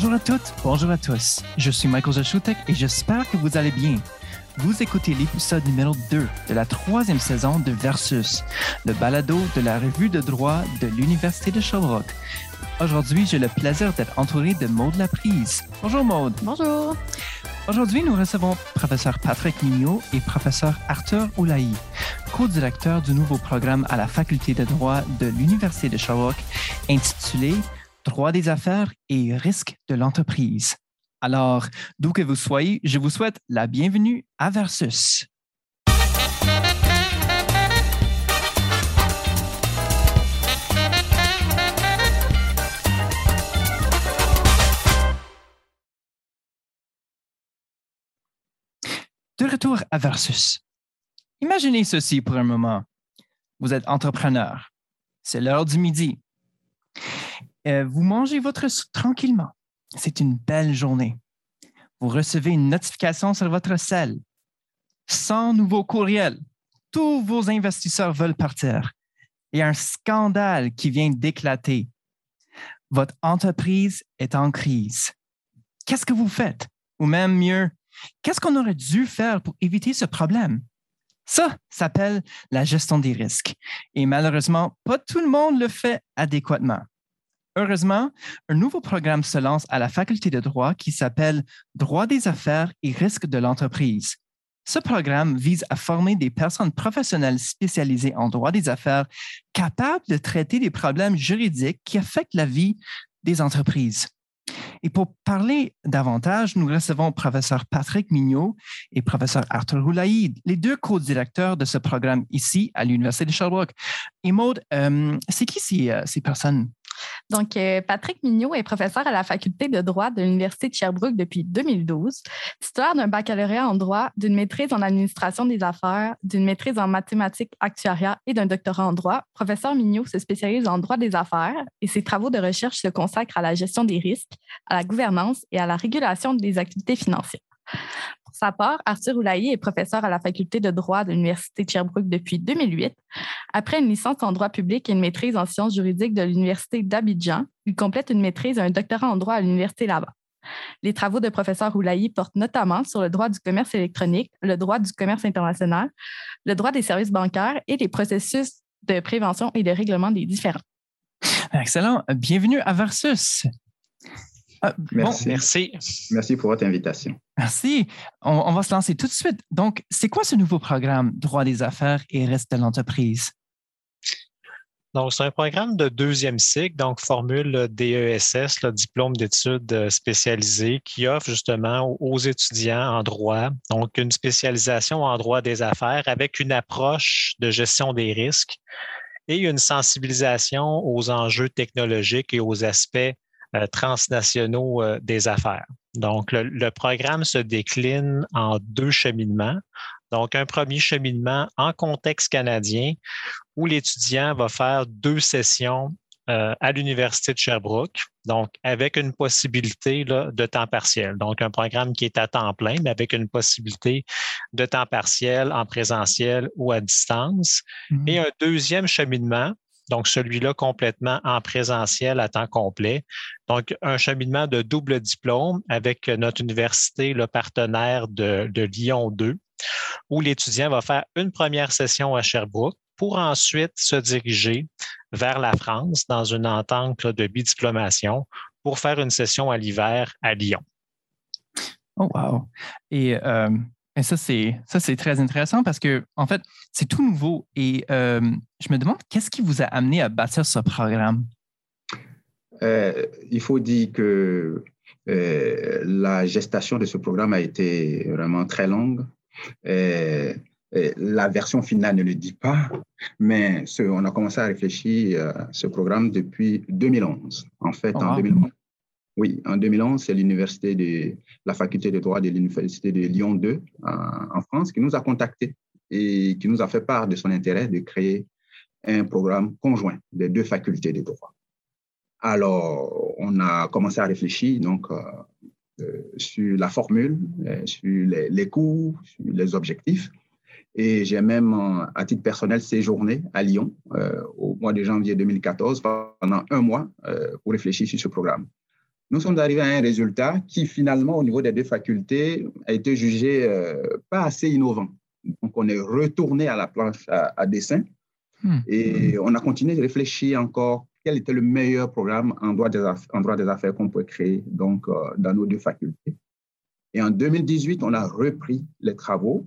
Bonjour à toutes, bonjour à tous. Je suis Michael Jaschutek et j'espère que vous allez bien. Vous écoutez l'épisode numéro 2 de la troisième saison de Versus, le balado de la revue de droit de l'Université de Sherbrooke. Aujourd'hui, j'ai le plaisir d'être entouré de Maude Laprise. Bonjour Maude. Bonjour. Aujourd'hui, nous recevons professeur Patrick Mignot et professeur Arthur Oulaï, co-directeur du nouveau programme à la Faculté de droit de l'Université de Sherbrooke intitulé Droit des affaires et risques de l'entreprise. Alors, d'où que vous soyez, je vous souhaite la bienvenue à Versus. De retour à Versus. Imaginez ceci pour un moment. Vous êtes entrepreneur. C'est l'heure du midi. Euh, vous mangez votre soupe tranquillement. C'est une belle journée. Vous recevez une notification sur votre cell. 100 nouveaux courriels. Tous vos investisseurs veulent partir. Il y a un scandale qui vient d'éclater. Votre entreprise est en crise. Qu'est-ce que vous faites? Ou même mieux, qu'est-ce qu'on aurait dû faire pour éviter ce problème? Ça s'appelle la gestion des risques. Et malheureusement, pas tout le monde le fait adéquatement. Heureusement, un nouveau programme se lance à la faculté de droit qui s'appelle Droit des affaires et risques de l'entreprise. Ce programme vise à former des personnes professionnelles spécialisées en droit des affaires capables de traiter des problèmes juridiques qui affectent la vie des entreprises. Et pour parler davantage, nous recevons professeur Patrick Mignot et professeur Arthur Houlaïd, les deux co-directeurs de ce programme ici à l'Université de Sherbrooke. Et euh, c'est qui ces, euh, ces personnes? Donc, euh, Patrick Mignot est professeur à la faculté de droit de l'Université de Sherbrooke depuis 2012, titulaire d'un baccalauréat en droit, d'une maîtrise en administration des affaires, d'une maîtrise en mathématiques actuariat et d'un doctorat en droit. Professeur Mignot se spécialise en droit des affaires et ses travaux de recherche se consacrent à la gestion des risques, à la gouvernance et à la régulation des activités financières. Sa part, Arthur Oulaï est professeur à la faculté de droit de l'Université de Sherbrooke depuis 2008. Après une licence en droit public et une maîtrise en sciences juridiques de l'Université d'Abidjan, il complète une maîtrise et un doctorat en droit à l'Université Laval. Les travaux de professeur Oulaï portent notamment sur le droit du commerce électronique, le droit du commerce international, le droit des services bancaires et les processus de prévention et de règlement des différends. Excellent. Bienvenue à Versus. Ah, merci. merci. Merci pour votre invitation. Merci. On, va se lancer tout de suite. Donc, c'est quoi ce nouveau programme Droit des affaires et reste de l'entreprise? Donc, c'est un programme de deuxième cycle, donc formule DESS, le diplôme d'études spécialisées, qui offre justement aux étudiants en droit, donc une spécialisation en droit des affaires avec une approche de gestion des risques et une sensibilisation aux enjeux technologiques et aux aspects transnationaux euh, des affaires. Donc, le, programme se décline en deux cheminements. Donc, un premier cheminement en contexte canadien où l'étudiant va faire deux sessions euh, à l'Université de Sherbrooke, donc avec une possibilité de temps partiel. Donc, un programme qui est à temps plein, mais avec une possibilité de temps partiel en présentiel ou à distance. Mm-hmm. Et un deuxième cheminement donc celui-là complètement en présentiel à temps complet. Donc, un cheminement de double diplôme avec notre université, le partenaire de, Lyon 2, où l'étudiant va faire une première session à Sherbrooke pour ensuite se diriger vers la France dans une entente de bidiplomation pour faire une session à l'hiver à Lyon. Oh, wow. Et euh, et ça, c'est ça, c'est très intéressant parce que, en fait, c'est tout nouveau. Et euh, je me demande qu'est-ce qui vous a amené à bâtir ce programme? Euh, il faut dire que euh, la gestation de ce programme a été vraiment très longue. la version finale ne le dit pas, mais on a commencé à réfléchir à ce programme depuis 2011. En fait, en 2011, oui, en 2011, c'est l'université de la faculté de droit de l'université de Lyon 2 en France qui nous a contactés et qui nous a fait part de son intérêt de créer un programme conjoint des deux facultés de droit. Alors, on a commencé à réfléchir donc euh, euh, sur la formule, euh, sur les, cours, sur les objectifs. Et j'ai même, à titre personnel, séjourné à Lyon au mois de janvier 2014 pendant un mois pour réfléchir sur ce programme. Nous sommes arrivés à un résultat qui, finalement, au niveau des deux facultés, a été jugé euh, pas assez innovant. Donc, on est retourné à la planche à, dessin hmm. et on a continué de réfléchir encore quel était le meilleur programme en droit des, en droit des affaires qu'on peut créer donc, euh, dans nos deux facultés. Et en 2018, on a repris les travaux.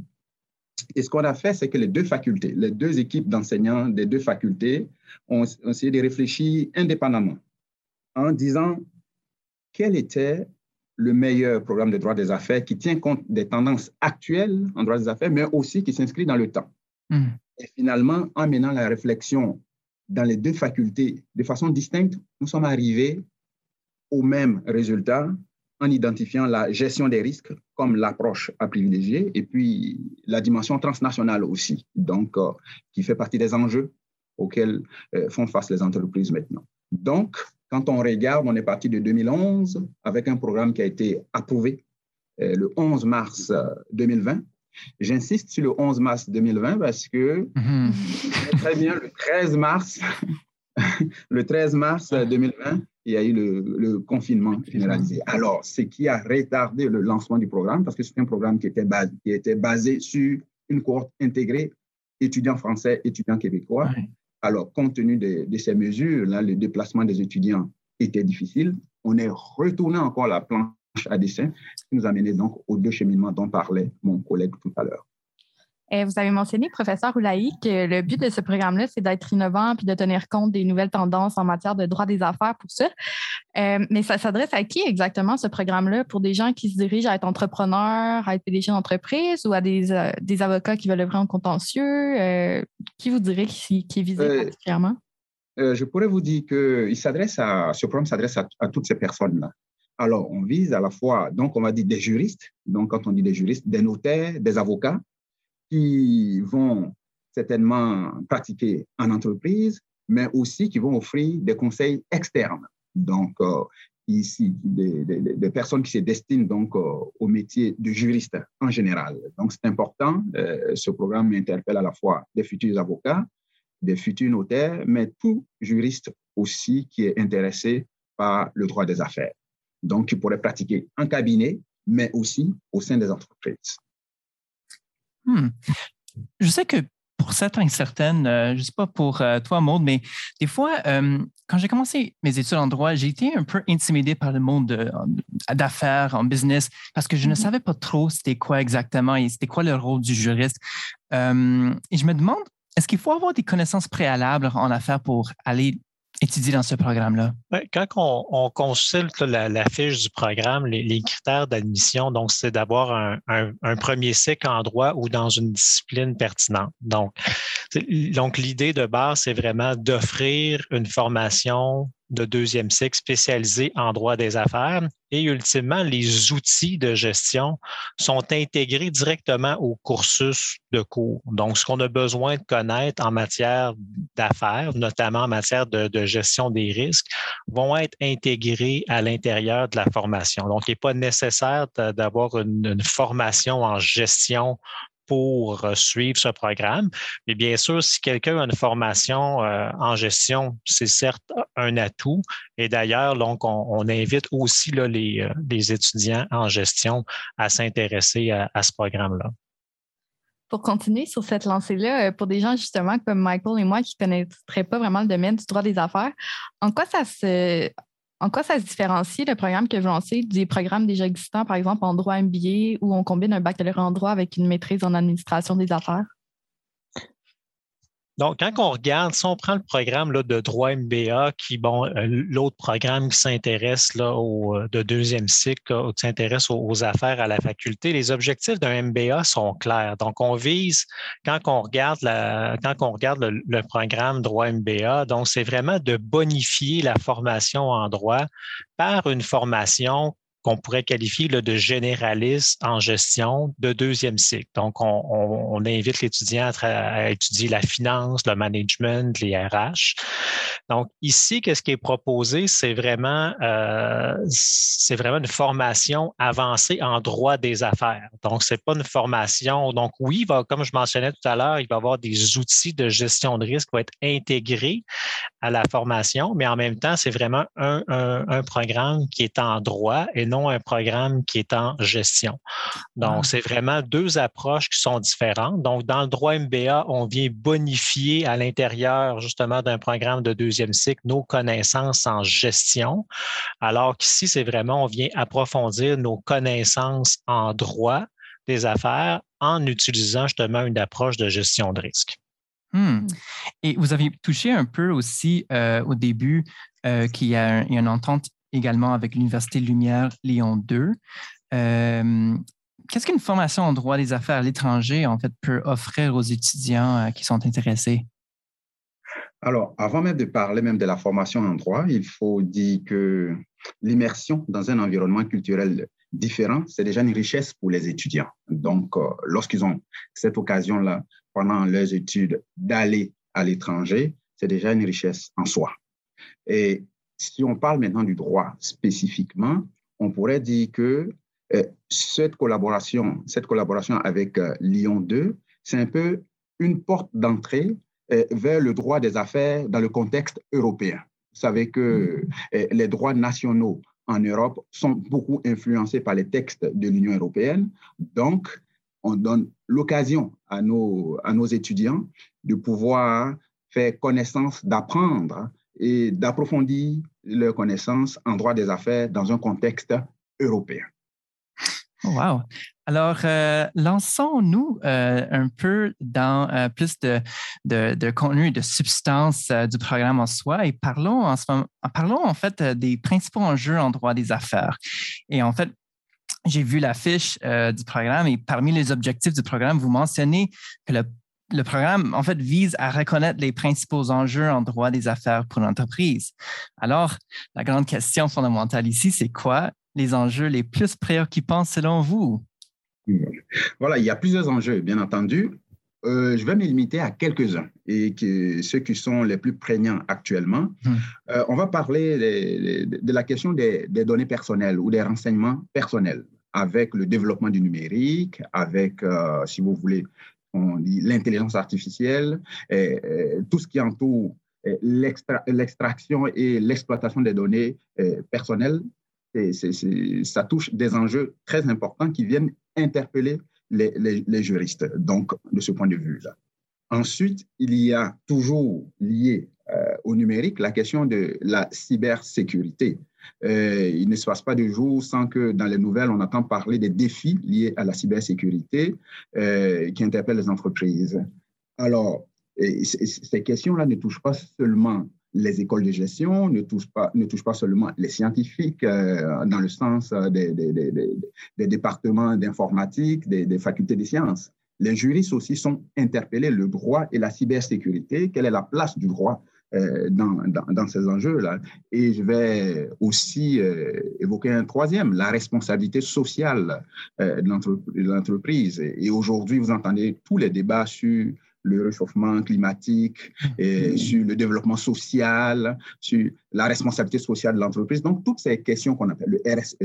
Et ce qu'on a fait, c'est que les deux facultés, les deux équipes d'enseignants des deux facultés ont essayé de réfléchir indépendamment en disant quel était le meilleur programme de droit des affaires qui tient compte des tendances actuelles en droit des affaires, mais aussi qui s'inscrit dans le temps? Hmm. Et finalement, en menant la réflexion dans les deux facultés de façon distincte, nous sommes arrivés au même résultat en identifiant la gestion des risques comme l'approche à privilégier et puis la dimension transnationale aussi, donc euh, qui fait partie des enjeux auxquels euh, font face les entreprises maintenant. Donc, quand on regarde, on est parti de 2011 avec un programme qui a été approuvé euh, le 11 mars 2020. Euh, J'insiste sur le 11 mars 2020 parce que mhm. très bien le 13 mars, le 13 mars 2020, il y a eu le, confinement généralisé. Alors, ce qui a retardé le lancement du programme, parce que c'est un programme qui était, basé, qui était basé sur une cohorte intégrée étudiants français, étudiants québécois. Alors, compte tenu de, ces mesures, là, le déplacement des étudiants était difficile. On est retourné encore la planche à dessin, qui nous a mené donc aux deux cheminements dont parlait mon collègue tout à l'heure. Et vous avez mentionné, professeur Oulaï, que le but de ce programme-là, c'est d'être innovant puis de tenir compte des nouvelles tendances en matière de droit des affaires pour ça. Euh, mais ça s'adresse à qui exactement ce programme-là? Pour des gens qui se dirigent à être entrepreneurs, à être PDG d'entreprise ou à des, euh, des, avocats qui veulent œuvrer en contentieux? Euh, qui vous dirait qui, qui est visé particulièrement? je pourrais vous dire que s'adresse à, ce programme s'adresse à, à toutes ces personnes-là. Alors, on vise à la fois, donc on va dire des juristes, donc quand on dit des juristes, des notaires, des avocats, qui vont certainement pratiquer en entreprise, mais aussi qui vont offrir des conseils externes. Donc, euh, ici, des, personnes qui se destinent donc euh, au métier de juriste en général. Donc, c'est important. Euh, ce programme interpelle à la fois des futurs avocats, des futurs notaires, mais tout juriste aussi qui est intéressé par le droit des affaires. Donc, qui pourrait pratiquer en cabinet, mais aussi au sein des entreprises. Hmm. Je sais que pour certains certaines, euh, je ne sais pas pour euh, toi, Maud, mais des fois, euh, quand j'ai commencé mes études en droit, j'ai été un peu intimidé par le monde d'affaires, en business, parce que je ne mm-hmm. savais pas trop c'était quoi exactement et c'était quoi le rôle du juriste. et je me demande, est-ce qu'il faut avoir des connaissances préalables en affaires pour aller étudier dans ce programme-là? Quand on, consulte la, fiche du programme, les, critères d'admission, donc c'est d'avoir un, premier cycle en droit ou dans une discipline pertinente. Donc, donc l'idée de base, c'est vraiment d'offrir une formation de deuxième cycle spécialisé en droit des affaires. Et ultimement, les outils de gestion sont intégrés directement au cursus de cours. Donc, ce qu'on a besoin de connaître en matière d'affaires, notamment en matière de, gestion des risques, vont être intégrés à l'intérieur de la formation. Donc, il n'est pas nécessaire d'avoir une formation en gestion pour euh, suivre ce programme. Mais bien sûr, si quelqu'un a une formation euh, en gestion, c'est certes un atout. Et d'ailleurs, on, invite aussi euh, les, étudiants en gestion à s'intéresser à, à ce programme-là pour continuer sur cette lancée-là, pour des gens justement comme Michael et moi qui ne connaîtraient pas vraiment le domaine du droit des affaires, en quoi ça se, en quoi ça se différencie, le programme que vous lancez, des programmes déjà existants, par exemple en droit MBA, où on combine un baccalauréat en droit avec une maîtrise en administration des affaires? Donc, quand on regarde, si on prend le programme là, de droit MBA, qui, bon, euh, l'autre programme qui s'intéresse au, euh, de deuxième cycle, qui s'intéresse aux, affaires à la faculté, les objectifs d'un MBA sont clairs. Donc, on vise, quand on regarde, le programme droit MBA, donc c'est vraiment de bonifier la formation en droit par une formation qu'on pourrait qualifier de généraliste en gestion de deuxième cycle. Donc, on, invite l'étudiant à, étudier la finance, le management, les RH. Donc, ici, qu'est-ce qui est proposé? C'est vraiment, euh, vraiment une formation avancée en droit des affaires. Donc, c'est pas une formation. Donc, oui, va, comme je mentionnais tout à l'heure, il va y avoir des outils de gestion de risque qui vont être intégrés à la formation, mais en même temps, c'est vraiment un, un programme qui est en droit et non un programme qui est en gestion. Donc, ah. c'est vraiment deux approches qui sont différentes. Donc, dans le droit MBA, on vient bonifier à l'intérieur justement d'un programme de deuxième cycle nos connaissances en gestion, alors qu'ici, c'est vraiment, on vient approfondir nos connaissances en droit des affaires en utilisant justement une approche de gestion de risque. Hmm. Et vous avez touché un peu aussi euh, au début euh, qu'il y, a une entente également avec l'Université Lumière Lyon 2. Euh, qu'est-ce qu'une formation en droit des affaires à l'étranger, en fait, peut offrir aux étudiants euh, qui sont intéressés? Alors, avant même de parler même de la formation en droit, il faut dire que l'immersion dans un environnement culturel différent, c'est déjà une richesse pour les étudiants. Donc, euh, lorsqu'ils ont cette occasion-là, pendant leurs études, d'aller à l'étranger, c'est déjà une richesse en soi. Et si on parle maintenant du droit spécifiquement, on pourrait dire que euh, cette collaboration, cette collaboration avec euh, Lyon 2, c'est un peu une porte d'entrée euh, vers le droit des affaires dans le contexte européen. Vous savez que les droits nationaux en Europe sont beaucoup influencés par les textes de l'Union européenne. Donc, on donne l'occasion à nos, à nos étudiants de pouvoir faire connaissance, d'apprendre et d'approfondir leurs connaissances en droit des affaires dans un contexte européen. Wow. Alors, euh, lançons-nous euh, un peu dans euh, plus de, contenu et de substance du programme en soi et parlons en, ce moment, parlons en fait des principaux enjeux en droit des affaires. Et en fait, j'ai vu la fiche du programme et parmi les objectifs du programme, vous mentionnez que le le programme, en fait, vise à reconnaître les principaux enjeux en droit des affaires pour l'entreprise. Alors, la grande question fondamentale ici, c'est quoi les enjeux les plus préoccupants selon vous? Voilà, il y a plusieurs enjeux, bien entendu. Euh, je vais me limiter à quelques-uns et ceux qui sont les plus prégnants actuellement. Hmm. Euh, on va parler de, la question des, données personnelles ou des renseignements personnels avec le développement du numérique, avec, euh, si vous voulez, l'intelligence artificielle, et, tout ce qui entoure l'extraction et l'exploitation des données personnelles, ça touche des enjeux très importants qui viennent interpeller les, juristes, donc de ce point de vue-là. Ensuite, il y a toujours lié euh, au numérique la question de la cybersécurité. Euh, il ne se passe pas de jour sans que dans les nouvelles, on entend parler des défis liés à la cybersécurité euh, qui interpellent les entreprises. Alors, ces questions-là ne touchent pas seulement les écoles de gestion, ne touchent pas, ne touchent pas seulement les scientifiques euh, dans le sens des, départements d'informatique, des, facultés des sciences. Les juristes aussi sont interpellés, le droit et la cybersécurité, quelle est la place du droit euh, dans, dans, ces enjeux-là. Et je vais aussi euh, évoquer un troisième, la responsabilité sociale euh, de l'entreprise. Et aujourd'hui, vous entendez tous les débats sur le réchauffement climatique, et sur le développement social, sur la responsabilité sociale de l'entreprise. Donc, toutes ces questions qu'on appelle le RSE,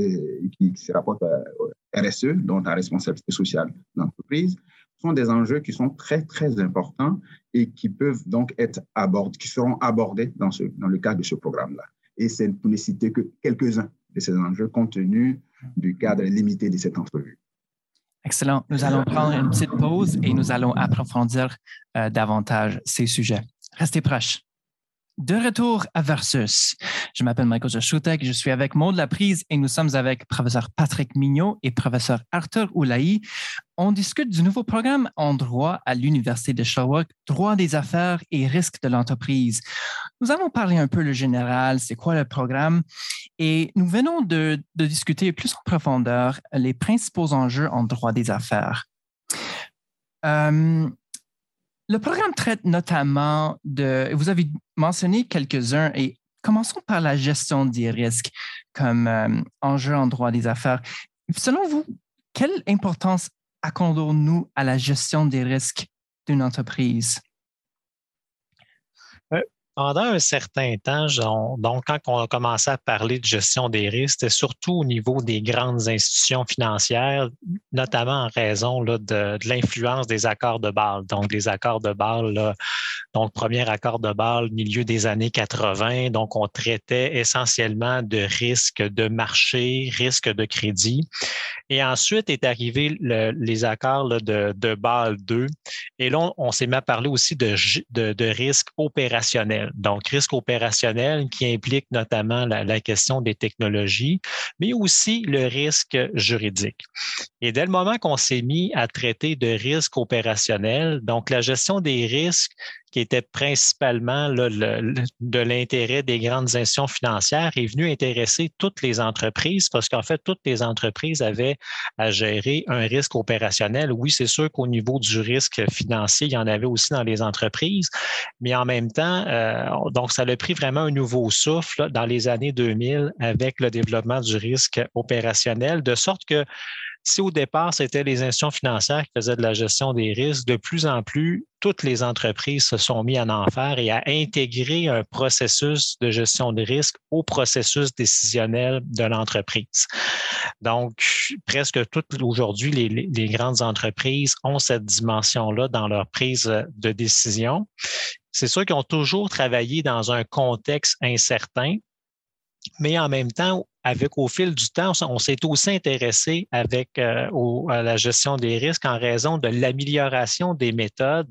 qui, qui se rapportent au RSE, donc la responsabilité sociale de l'entreprise, sont des enjeux qui sont très, très importants et qui peuvent donc être abordés, qui seront abordés dans, ce, dans le cadre de ce programme-là. Et c'est pour ne citer que quelques-uns de ces enjeux compte tenu du cadre limité de cette entrevue. Excellent. Nous allons prendre une petite pause et nous allons approfondir euh, davantage ces sujets. Restez proches. De retour à Versus. Je m'appelle Michael Jashutek, je suis avec Maud Laprise et nous sommes avec professeur Patrick Mignot et professeur Arthur Oulaï. On discute du nouveau programme en droit à l'Université de Sherbrooke, droit des affaires et risques de l'entreprise. Nous allons parler un peu le général, c'est quoi le programme, et nous venons de, discuter plus en profondeur les principaux enjeux en droit des affaires. Euh, le programme traite notamment de, vous avez mentionné quelques-uns et commençons par la gestion des risques comme euh, enjeu en droit des affaires. Selon vous, quelle importance accordons-nous à la gestion des risques d'une entreprise? Pendant un certain temps, donc quand on a commencé à parler de gestion des risques, c'était surtout au niveau des grandes institutions financières, notamment en raison de, l'influence des accords de Bâle. Donc, des accords de Bâle, donc premier accord de Bâle, milieu des années 80. Donc, on traitait essentiellement de risques de marché, risques de crédit. Et ensuite est arrivé les accords de, de Bâle 2. Et là, on, s'est mis à parler aussi de risques opérationnels. Donc, risque opérationnel qui implique notamment la, question des technologies, mais aussi le risque juridique. Et dès le moment qu'on s'est mis à traiter de risque opérationnel, donc la gestion des risques qui était principalement de l'intérêt des grandes institutions financières, est venu intéresser toutes les entreprises parce qu'en fait, toutes les entreprises avaient à gérer un risque opérationnel. Oui, c'est sûr qu'au niveau du risque financier, il y en avait aussi dans les entreprises, mais en même temps, euh, donc ça a pris vraiment un nouveau souffle dans les années 2000 avec le développement du risque opérationnel, de sorte que si au départ, c'était les institutions financières qui faisaient de la gestion des risques, de plus en plus, toutes les entreprises se sont mis à en faire et à intégrer un processus de gestion de risque au processus décisionnel de l'entreprise. Donc, presque toutes aujourd'hui, les, les grandes entreprises ont cette dimension-là dans leur prise de décision. C'est sûr qu'ils ont toujours travaillé dans un contexte incertain, mais en même temps, avec au fil du temps, on s'est aussi intéressé avec euh, à la gestion des risques en raison de l'amélioration des méthodes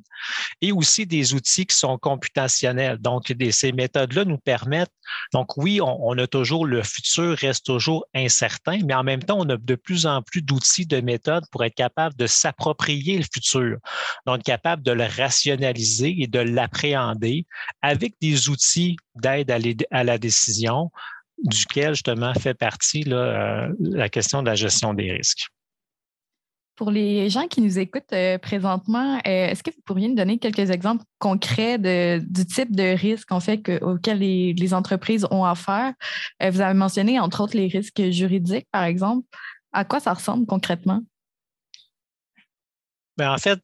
et aussi des outils qui sont computationnels. Donc, ces méthodes-là nous permettent, donc oui, on, a toujours le futur reste toujours incertain, mais en même temps, on a de plus en plus d'outils, de méthodes pour être capable de s'approprier le futur. Donc, capable de le rationaliser et de l'appréhender avec des outils d'aide à la décision, duquel justement fait partie euh, la question de la gestion des risques. Pour les gens qui nous écoutent euh, présentement, euh, est-ce que vous pourriez nous donner quelques exemples concrets du type de risque en fait auxquels les, entreprises ont affaire? vous avez mentionné entre autres les risques juridiques, par exemple. À quoi ça ressemble concrètement? Ben, en fait,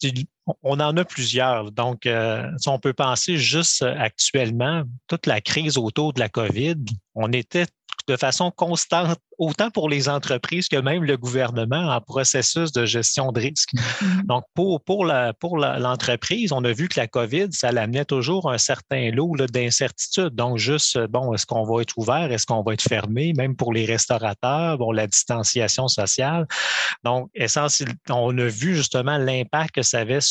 on en a plusieurs. Donc, on peut penser juste actuellement, toute la crise autour de la COVID, on était de façon constante, autant pour les entreprises que même le gouvernement en processus de gestion de risque. Mm-hmm. Donc, pour, pour, la, pour l'entreprise, on a vu que la COVID, ça l'amenait toujours un certain lot d'incertitude. Donc, juste, bon, est-ce qu'on va être ouvert? Est-ce qu'on va être fermé? Même pour les restaurateurs, bon, la distanciation sociale. Donc, essentiellement, on a vu justement l'impact que ça avait sur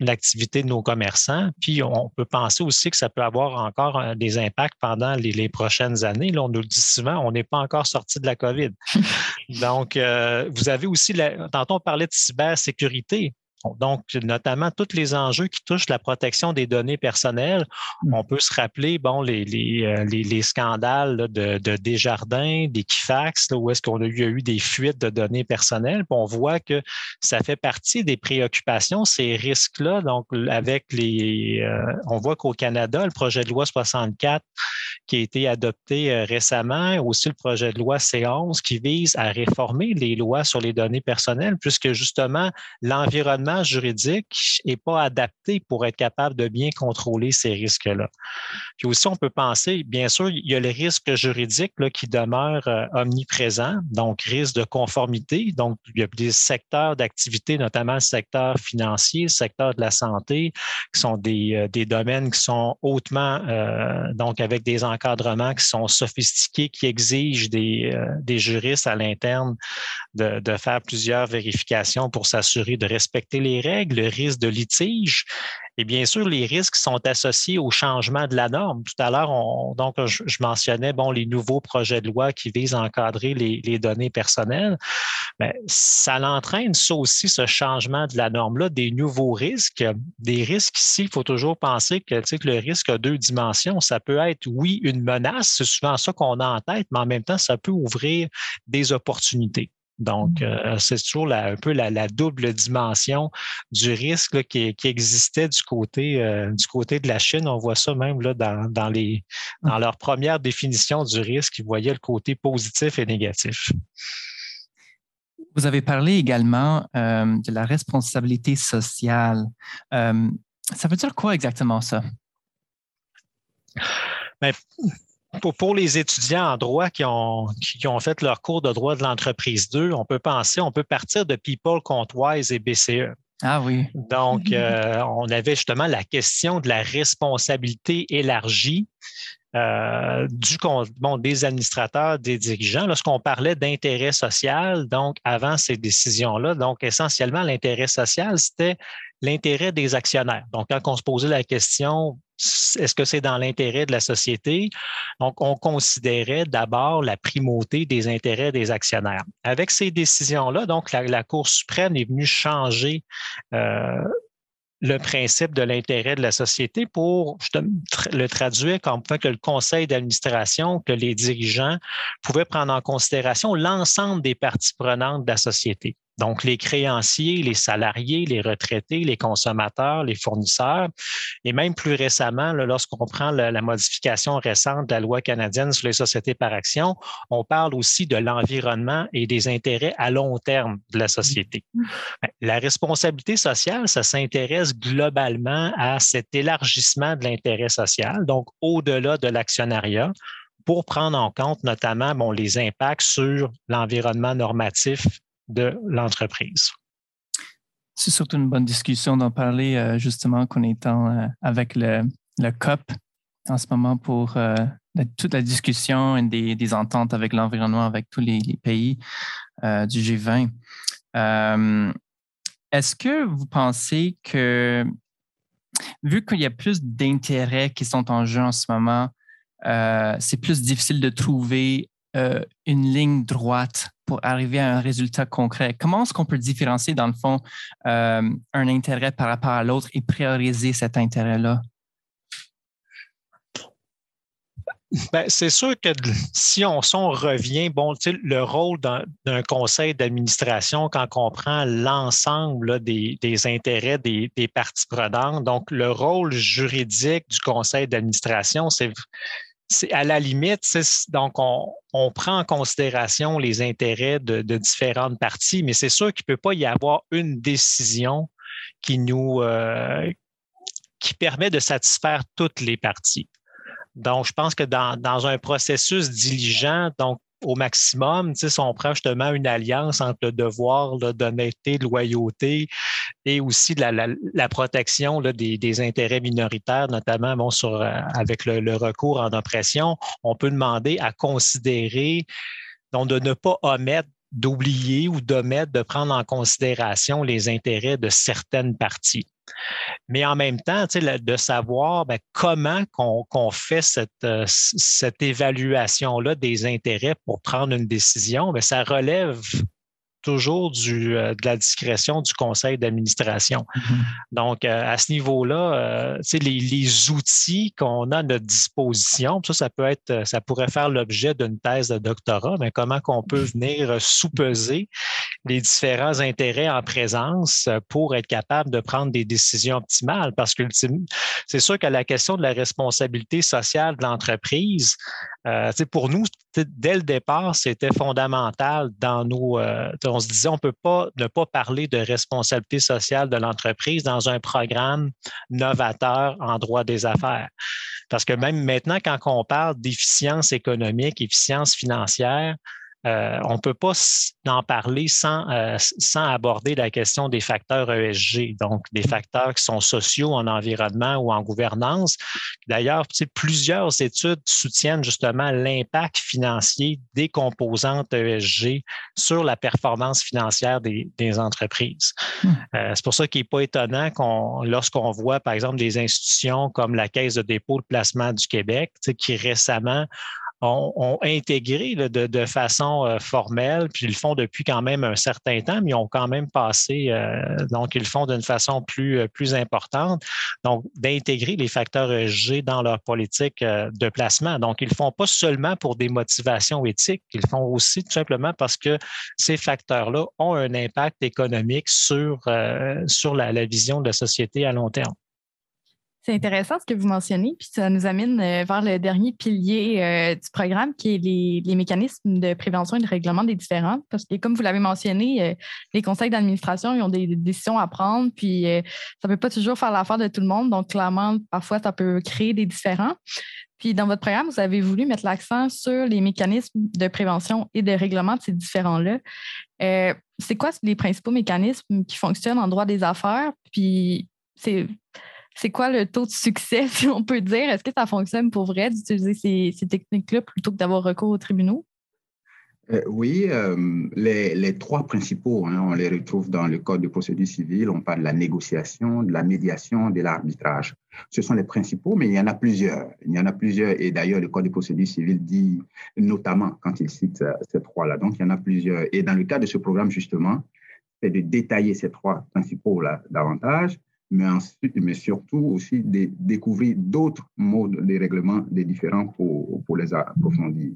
l'activité de nos commerçants. Puis on peut penser aussi que ça peut avoir encore euh, des impacts pendant les, prochaines années. Là, on nous le dit souvent, on n'est pas encore sorti de la COVID. Donc, euh, vous avez aussi, la, tantôt on parlait de cybersécurité. Donc, notamment tous les enjeux qui touchent la protection des données personnelles. Mm. On peut se rappeler, bon, les, les, euh, scandales de, de, Desjardins, d'Equifax, où est-ce qu'on a eu, eu des fuites de données personnelles. Puis on voit que ça fait partie des préoccupations, ces risques-là. Donc, avec les, euh, on voit qu'au Canada, le projet de loi 64 qui a été adopté euh, récemment, aussi le projet de loi C11 qui vise à réformer les lois sur les données personnelles, puisque justement, l'environnement juridique n'est pas adapté pour être capable de bien contrôler ces risques-là. Puis aussi, on peut penser, bien sûr, il y a le risque juridique là, qui demeure euh, omniprésent, donc risque de conformité. Donc, il y a des secteurs d'activité, notamment le secteur financier, le secteur de la santé, qui sont des, euh, des domaines qui sont hautement, euh, donc avec des encadrements qui sont sophistiqués, qui exigent des, des juristes à l'interne de, de faire plusieurs vérifications pour s'assurer de respecter les règles, le risque de litige et bien sûr les risques sont associés au changement de la norme. Tout à l'heure, donc je, mentionnais bon les nouveaux projets de loi qui visent à encadrer les, données personnelles. Mais ça l'entraîne ça aussi ce changement de la norme là, des nouveaux risques, des risques ici. Il faut toujours penser que, le risque a deux dimensions. Ça peut être oui une menace, c'est souvent ça qu'on a en tête, mais en même temps ça peut ouvrir des opportunités. Donc, mmh. c'est toujours un peu la, double dimension du risque qui, existait du côté, du côté de la Chine. On voit ça même là, dans, dans, les, mmh. dans leur première définition du risque, ils voyaient le côté positif et négatif. Vous avez parlé également de la responsabilité sociale. ça veut dire quoi exactement ça? Ben, pour, les étudiants en droit qui ont, qui ont fait leur cours de droit de l'entreprise 2, on peut penser, on peut partir de People, Comptwise et BCE. Ah oui. Donc, euh, on avait justement la question de la responsabilité élargie euh, du bon, des administrateurs, des dirigeants. Lorsqu'on parlait d'intérêt social, donc avant ces décisions-là, donc essentiellement l'intérêt social, c'était l'intérêt des actionnaires. Donc, quand on se posait la question, est-ce que c'est dans l'intérêt de la société? Donc, on considérait d'abord la primauté des intérêts des actionnaires. Avec ces décisions-là, donc, la, Cour suprême est venue changer euh, le principe de l'intérêt de la société pour le traduire comme que le conseil d'administration, que les dirigeants pouvaient prendre en considération l'ensemble des parties prenantes de la société. Donc, les créanciers, les salariés, les retraités, les consommateurs, les fournisseurs, et même plus récemment, lorsqu'on prend la, modification récente de la loi canadienne sur les sociétés par action, on parle aussi de l'environnement et des intérêts à long terme de la société. Mm. Ben, la responsabilité sociale, ça s'intéresse globalement à cet élargissement de l'intérêt social, donc au-delà de l'actionnariat, pour prendre en compte notamment bon, les impacts sur l'environnement normatif de l'entreprise. C'est surtout une bonne discussion d'en parler euh, justement qu'on est euh, avec le, COP en ce moment pour euh, toute la discussion et des, ententes avec l'environnement avec tous les, pays du G20. Est-ce que vous pensez que, vu qu'il y a plus d'intérêts qui sont en jeu en ce moment, c'est plus difficile de trouver une ligne droite pour arriver à un résultat concret? Comment est-ce qu'on peut différencier, dans le fond, euh, un intérêt par rapport à l'autre et prioriser cet intérêt-là? Ben, c'est sûr que si on, revient, bon, le rôle d'un conseil d'administration quand on prend l'ensemble des, intérêts des, parties prenantes, donc le rôle juridique du conseil d'administration, c'est c'est à la limite, donc on, prend en considération les intérêts de, différentes parties, mais c'est sûr qu'il ne peut pas y avoir une décision qui nous euh, qui permet de satisfaire toutes les parties. Donc, je pense que dans, dans un processus diligent, donc au maximum, si on prend justement une alliance entre le devoir d'honnêteté, de loyauté et aussi la, protection des, intérêts minoritaires, notamment bon, euh, avec le, recours en oppression, on peut demander à considérer, donc de ne pas omettre d'oublier ou d'omettre de prendre en considération les intérêts de certaines parties. Mais en même temps, de savoir ben, comment qu'on fait cette, euh, cette évaluation-là des intérêts pour prendre une décision, ben, ça relève toujours du, euh, de la discrétion du conseil d'administration. Mm-hmm. Donc, euh, à ce niveau-là, euh, les, les outils qu'on a à notre disposition, ça, ça peut être, ça pourrait faire l'objet d'une thèse de doctorat, mais comment qu'on peut venir sous-peser les différents intérêts en présence pour être capable de prendre des décisions optimales. Parce que c'est sûr que la question de la responsabilité sociale de l'entreprise, euh, pour nous, dès le départ, c'était fondamental dans nos. Euh, on se disait, on ne peut pas ne pas parler de responsabilité sociale de l'entreprise dans un programme novateur en droit des affaires. Parce que même maintenant, quand on parle d'efficience économique, efficience financière, euh, on ne peut pas en parler sans, euh, sans aborder la question des facteurs ESG, donc des facteurs qui sont sociaux en environnement ou en gouvernance. D'ailleurs, plusieurs études soutiennent justement l'impact financier des composantes ESG sur la performance financière des, entreprises. Hmm. Euh, c'est pour ça qu'il n'est pas étonnant qu'on, lorsqu'on voit, par exemple, des institutions comme la Caisse de dépôt de placement du Québec, qui récemment ont, intégré de, façon euh, formelle, puis ils le font depuis quand même un certain temps, mais ils ont quand même passé, euh, donc ils le font d'une façon plus, euh, plus importante, donc d'intégrer les facteurs ESG dans leur politique de placement. Donc, ils le font pas seulement pour des motivations éthiques, ils le font aussi tout simplement parce que ces facteurs-là ont un impact économique sur, sur la vision de la société à long terme. C'est intéressant ce que vous mentionnez, puis ça nous amène euh, vers le dernier pilier euh, du programme qui est les, mécanismes de prévention et de règlement des différends. Parce que, comme vous l'avez mentionné, euh, les conseils d'administration ont des décisions à prendre, puis ça ne peut pas toujours faire l'affaire de tout le monde. Donc, clairement, parfois, ça peut créer des différends. Puis, dans votre programme, vous avez voulu mettre l'accent sur les mécanismes de prévention et de règlement de ces différends-là. c'est quoi les principaux mécanismes qui fonctionnent en droit des affaires? Puis, c'est c'est quoi le taux de succès, si on peut dire? Est-ce que ça fonctionne pour vrai d'utiliser ces, techniques-là plutôt que d'avoir recours aux tribunaux? Euh, oui, euh, les, trois principaux, hein, on les retrouve dans le Code de procédure civile. On parle de la négociation, de la médiation, de l'arbitrage. Ce sont les principaux, mais il y en a plusieurs. Il y en a plusieurs, et d'ailleurs, le Code de procédure civile dit notamment quand il cite euh, ces trois-là. Donc, il y en a plusieurs. Et dans le cas de ce programme, justement, c'est de détailler ces trois principaux-là davantage mais, ensuite, mais surtout aussi de découvrir d'autres modes de règlement des différents pour, pour les approfondir.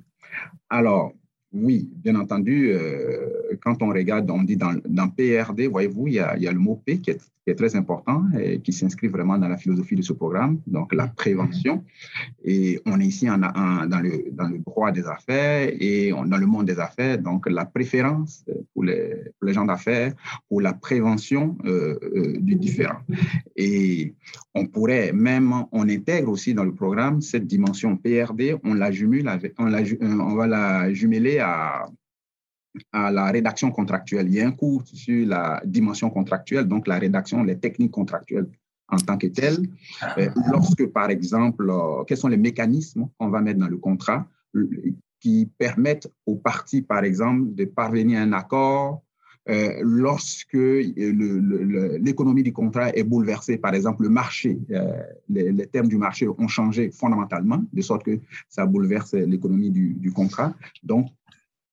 Alors, oui, bien entendu, euh, quand on regarde, on dit dans, PRD, voyez-vous, il y, a, le mot P qui est, très important et qui s'inscrit vraiment dans la philosophie de ce programme, donc la prévention. Et on est ici dans, le, droit des affaires et dans le monde des affaires, donc la préférence pour les, pour les gens d'affaires pour la prévention euh, euh, du différent. Et on pourrait même, on intègre aussi dans le programme cette dimension PRD, on la la, on va la jumeler à, à la rédaction contractuelle. Il y a un cours sur la dimension contractuelle, donc la rédaction, les techniques contractuelles en tant que telles. Euh, lorsque, par exemple, euh, quels sont les mécanismes qu'on va mettre dans le contrat euh, qui permettent aux parties, par exemple, de parvenir à un accord lorsque l'économie du contrat est bouleversée, par exemple, le marché, les, termes du marché ont changé fondamentalement, de sorte que ça bouleverse l'économie du, du, contrat. Donc,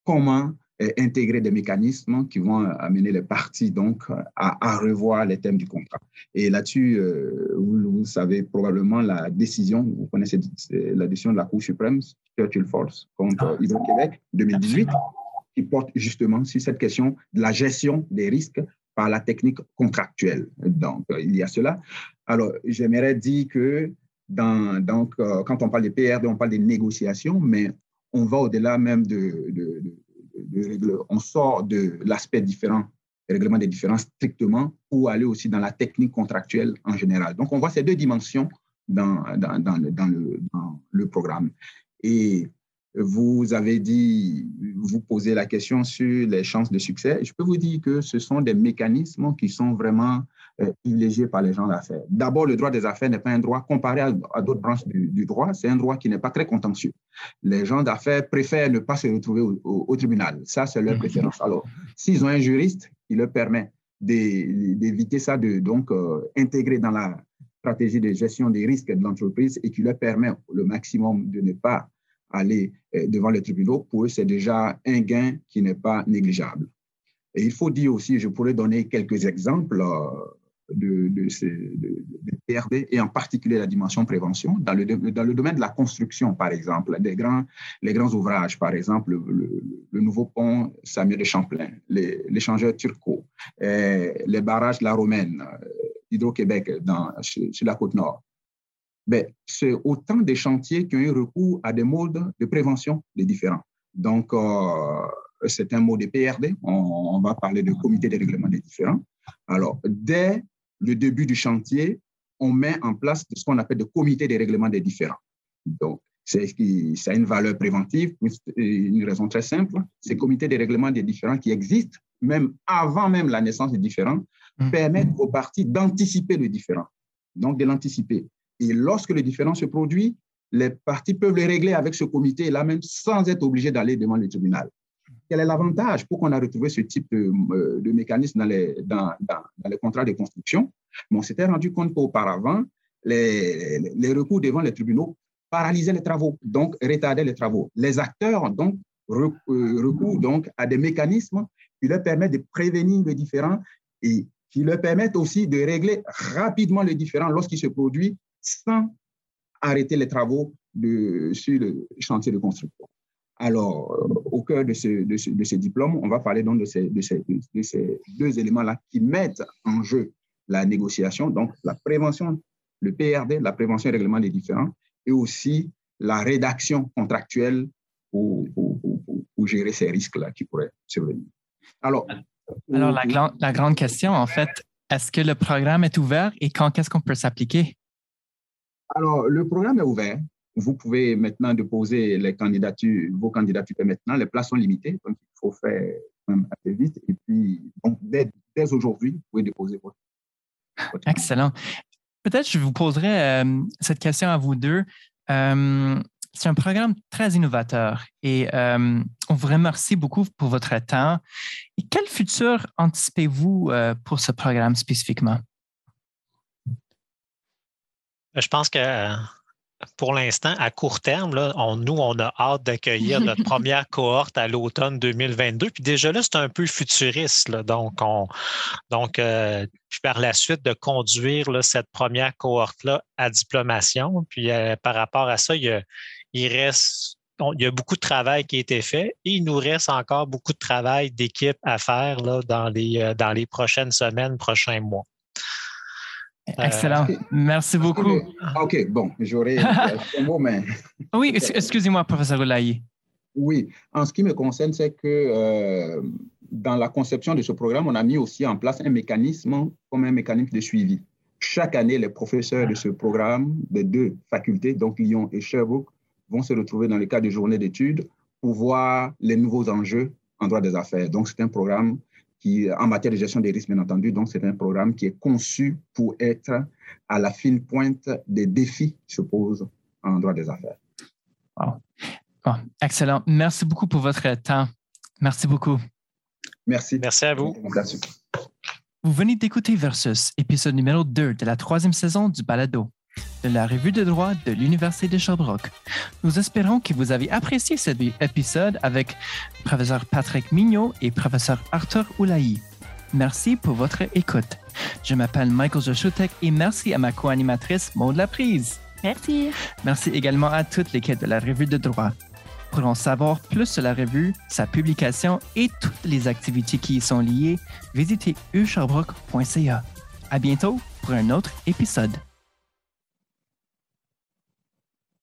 comment euh, intégrer des mécanismes qui vont amener les parties donc à, revoir les thèmes du contrat. Et là-dessus, euh, vous, savez probablement la décision, vous connaissez la décision de la Cour suprême, Churchill Falls contre ah. Hydro-Québec 2018, qui porte justement sur cette question de la gestion des risques par la technique contractuelle. Donc, il y a cela. Alors, j'aimerais dire que dans, donc, euh, quand on parle des PRD, on parle des négociations, mais on va au-delà même de, on sort de l'aspect différent, le règlement des différences strictement, pour aller aussi dans la technique contractuelle en général. Donc, on voit ces deux dimensions dans le, programme. Et vous avez dit, vous posez la question sur les chances de succès. Je peux vous dire que ce sont des mécanismes qui sont vraiment euh, privilégiés par les gens d'affaires. D'abord, le droit des affaires n'est pas un droit comparé à, d'autres branches du, droit, c'est un droit qui n'est pas très contentieux. Les gens d'affaires préfèrent ne pas se retrouver au, tribunal. Ça, c'est leur préférence. Alors, s'ils ont un juriste qui leur permet d'éviter ça, de donc euh, intégrer dans la stratégie de gestion des risques de l'entreprise et qui leur permet le maximum de ne pas aller euh, devant les tribunaux, pour eux, c'est déjà un gain qui n'est pas négligeable. Et il faut dire aussi, je pourrais donner quelques exemples de, de, PRD et en particulier la dimension prévention. Dans le, dans le domaine de la construction, par exemple, des grands, les grands ouvrages, par exemple, le, nouveau pont Samuel de Champlain, l'échangeur Turcot, les barrages de la Romaine, euh, Hydro-Québec sur, la côte nord. C'est autant de chantiers qui ont eu recours à des modes de prévention des différents. Donc, euh, c'est un mot de PRD. On, on, va parler de comité de règlement des différents. Alors, dès le début du chantier, on met en place ce qu'on appelle des comités de règlement des différends. Donc, c'est ça a une valeur préventive, une raison très simple. Ces comités de règlement des différends qui existent, même avant même la naissance des différends, mmh. permettent aux parties d'anticiper le différend, donc de l'anticiper. Et lorsque le différend se produit, les parties peuvent le régler avec ce comité, là même sans être obligés d'aller devant le tribunal. Quel est l'avantage pour qu'on a retrouvé ce type de, euh, mécanisme dans les, dans, contrats de construction? Mais on s'était rendu compte qu'auparavant, les, recours devant les tribunaux paralyser les travaux, donc retarder les travaux. Les acteurs donc euh, recourent donc à des mécanismes qui leur permettent de prévenir les différends et qui leur permettent aussi de régler rapidement les différends lorsqu'ils se produisent sans arrêter les travaux sur le chantier de construction. Alors, euh, au cœur de ce, de, ce, diplôme, on va parler donc de ces, de ces, de ces deux éléments-là qui mettent en jeu la négociation, donc la prévention, le PRD, la prévention et règlement des différends, et aussi la rédaction contractuelle pour, pour, pour, gérer ces risques-là qui pourraient survenir. Alors, Alors la, la grande question, en fait, est-ce que le programme est ouvert et quand est-ce qu'on peut s'appliquer? Alors, le programme est ouvert. Vous pouvez maintenant déposer les candidatures, vos candidatures maintenant. Les places sont limitées, donc il faut faire assez vite. Et puis, donc, dès, dès aujourd'hui, vous pouvez déposer votre. Excellent. Peut-être je vous poserai euh, cette question à vous deux. Euh, c'est un programme très innovateur et euh, on vous remercie beaucoup pour votre temps. Et quel futur anticipez-vous pour ce programme spécifiquement? Je pense que pour l'instant, à court terme, là, nous, on a hâte d'accueillir notre première cohorte à l'automne 2022. Puis déjà là, c'est un peu futuriste. donc, on, donc euh, puis par la suite, de conduire cette première cohorte-là à diplomation. Puis euh, par rapport à ça, il, il reste il y a beaucoup de travail qui a été fait et il nous reste encore beaucoup de travail d'équipe à faire là, dans, les, euh, dans les prochaines semaines, prochains mois. Excellent. Merci beaucoup. OK, bon, j'aurais un mot, mais. Oui, excusez-moi, professeur Oulaye. Oui, en ce qui me concerne, c'est que euh, dans la conception de ce programme, on a mis aussi en place un mécanisme comme un mécanisme de suivi. Chaque année, les professeurs de ce programme, des deux facultés, donc Lyon et Sherbrooke, vont se retrouver dans le cadre de journées d'études pour voir les nouveaux enjeux en droit des affaires. Donc, c'est un programme qui, en matière de gestion des risques, bien entendu. Donc, c'est un programme qui est conçu pour être à la fine pointe des défis qui se posent en droit des affaires. excellent. Merci beaucoup pour votre temps. Merci beaucoup. Merci. Merci à vous. Vous venez d'écouter Versus, épisode numéro 2 de la troisième saison du Balado de la revue de droit de l'Université de Sherbrooke. Nous espérons que vous avez apprécié cet épisode avec professeur Patrick Mignot et professeur Arthur Oulaï. Merci pour votre écoute. Je m'appelle Michael Joshutek et merci à ma co-animatrice Maud Laprise. Merci. Merci également à toute l'équipe de la revue de droit. Pour en savoir plus sur la revue, sa publication et toutes les activités qui y sont liées, visitez usherbrooke.ca. À bientôt pour un autre épisode.